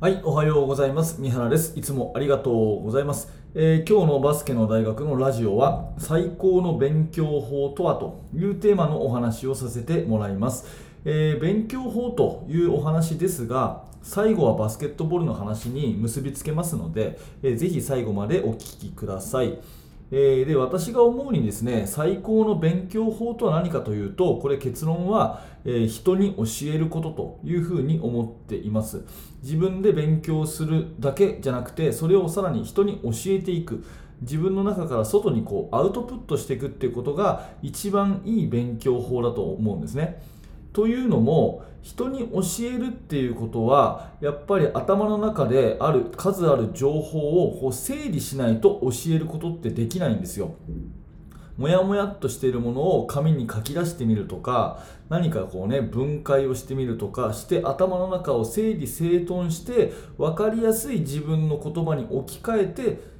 はい、おはようございます。三原です。いつもありがとうございます。えー今日のバスケの大学のラジオは最高の勉強法とはというテーマのお話をさせてもらいます。えー勉強法というお話ですが、最後はバスケットボールの話に結びつけますので、えーぜひ最後までお聞きください。えで私が思うにですね最高の勉強法とは何かというとこれ結論は、え人に教えることというふうに思っています。自分で勉強するだけじゃなくてそれをさらに人に教えていく。自分の中から外にこうアウトプットしていくっていうことが一番いい勉強法だと思うんですね。というのも人に教えるっていうことはやっぱり頭の中である数ある情報をこう整理しないと教えることってできないんですよ。もやもやっとしているものを紙に書き出してみるとか何かこうね分解をしてみるとかして頭の中を整理整頓して分かりやすい自分の言葉に置き換えて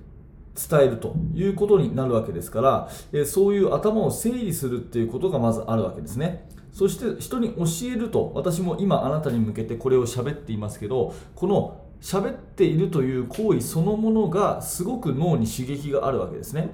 伝えるということになるわけですから、えそういう頭を整理するっていうことがまずあるわけですね。そして人に教えると私も今あなたに向けてこれを喋っていますけどこの喋っているという行為そのものがすごく脳に刺激があるわけですね。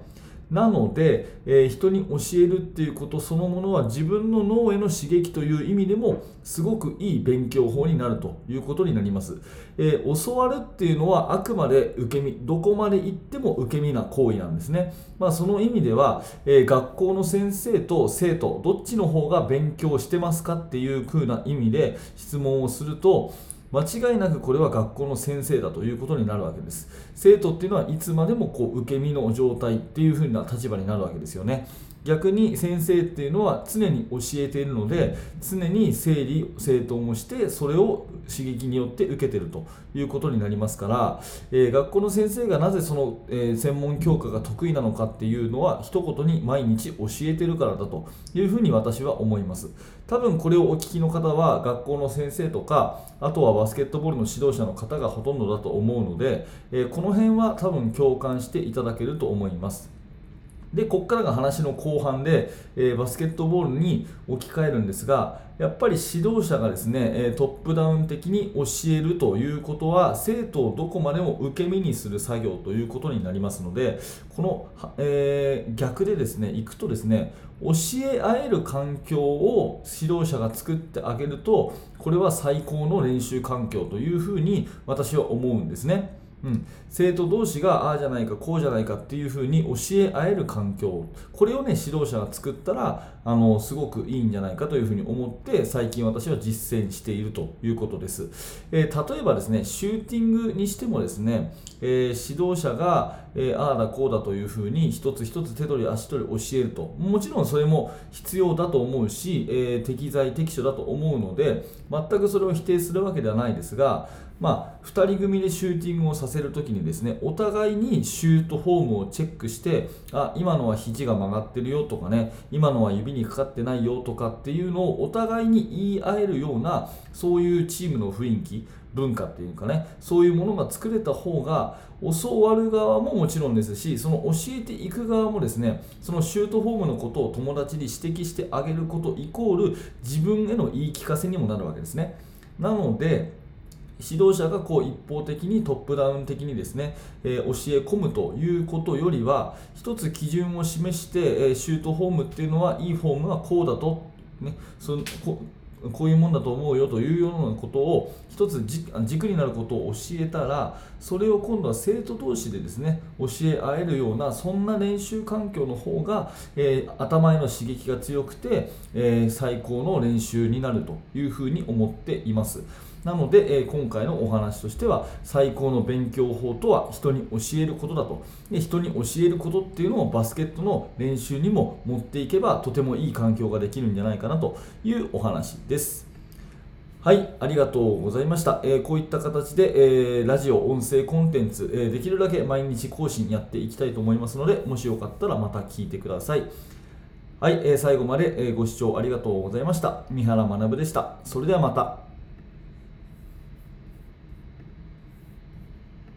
なので、えー人に教えるっていうことそのものは自分の脳への刺激という意味でもすごくいい勉強法になるということになります、えー教わるっていうのはあくまで受け身どこまで行っても受け身な行為なんですね、まあ、その意味では、えー学校の先生と生徒どっちの方が勉強してますかっていう風な意味で質問をすると間違いなくこれは学校の先生だということになるわけです。生徒っていうのはいつまでもこう受け身の状態っていう風な立場になるわけですよね。逆に先生っていうのは常に教えているので常に整理整頓をしてそれを刺激によって受けているということになりますから、えー学校の先生がなぜその、えー専門教科が得意なのかっていうのは一言に毎日教えているからだというふうに私は思います。多分これをお聞きの方は学校の先生とかあとはバスケットボールの指導者の方がほとんどだと思うので、えーこの辺は多分共感していただけると思います。でここからが話の後半で、えーバスケットボールに置き換えるんですがやっぱり指導者がですね、トップダウン的に教えるということは生徒をどこまでも受け身にする作業ということになりますのでこの、えー逆でですねいくとですね教え合える環境を指導者が作ってあげるとこれは最高の練習環境というふうに私は思うんですね。うん、生徒同士がああじゃないかこうじゃないかっていうふうに教え合える環境。これをね指導者が作ったらあのすごくいいんじゃないかというふうに思って最近私は実践しているということです、えー例えばですねシューティングにしてもですね、えー指導者が、えーああだこうだというふうに一つ一つ手取り足取り教えると。もちろんそれも必要だと思うし、え適材適所だと思うので全くそれを否定するわけではないですがまあ、2人組でシューティングをさせるときにですねお互いにシュートフォームをチェックしてあ今のは肘が曲がってるよとかね今のは指にかかってないよとかっていうのをお互いに言い合えるようなそういうチームの雰囲気文化っていうかねそういうものが作れた方が教わる側ももちろんですしその教えていく側もですねそのシュートフォームのことを友達に指摘してあげることイコール自分への言い聞かせにもなるわけですね。なので指導者がこう一方的にトップダウン的にですね、え教え込むということよりは一つ基準を示して、えシュートフォームっていうのはいいフォームはこうだと、ね、そのこういうもんだと思うよというようなことを一つ軸軸になることを教えたらそれを今度は生徒同士でですね教え合えるようなそんな練習環境の方が、えー頭への刺激が強くて、えー最高の練習になるというふうに思っています。なので、えー今回のお話としては最高の勉強法とは人に教えることだとで人に教えることっていうのをバスケットの練習にも持っていけばとてもいい環境ができるんじゃないかなというお話ですですはい、ありがとうございました。えーこういった形で、えーラジオ、音声コンテンツ、えーできるだけ毎日更新やっていきたいと思いますので、もしよかったらまた聞いてください。はい、え最後まで、えご視聴ありがとうございました。三原学でした。それではまた。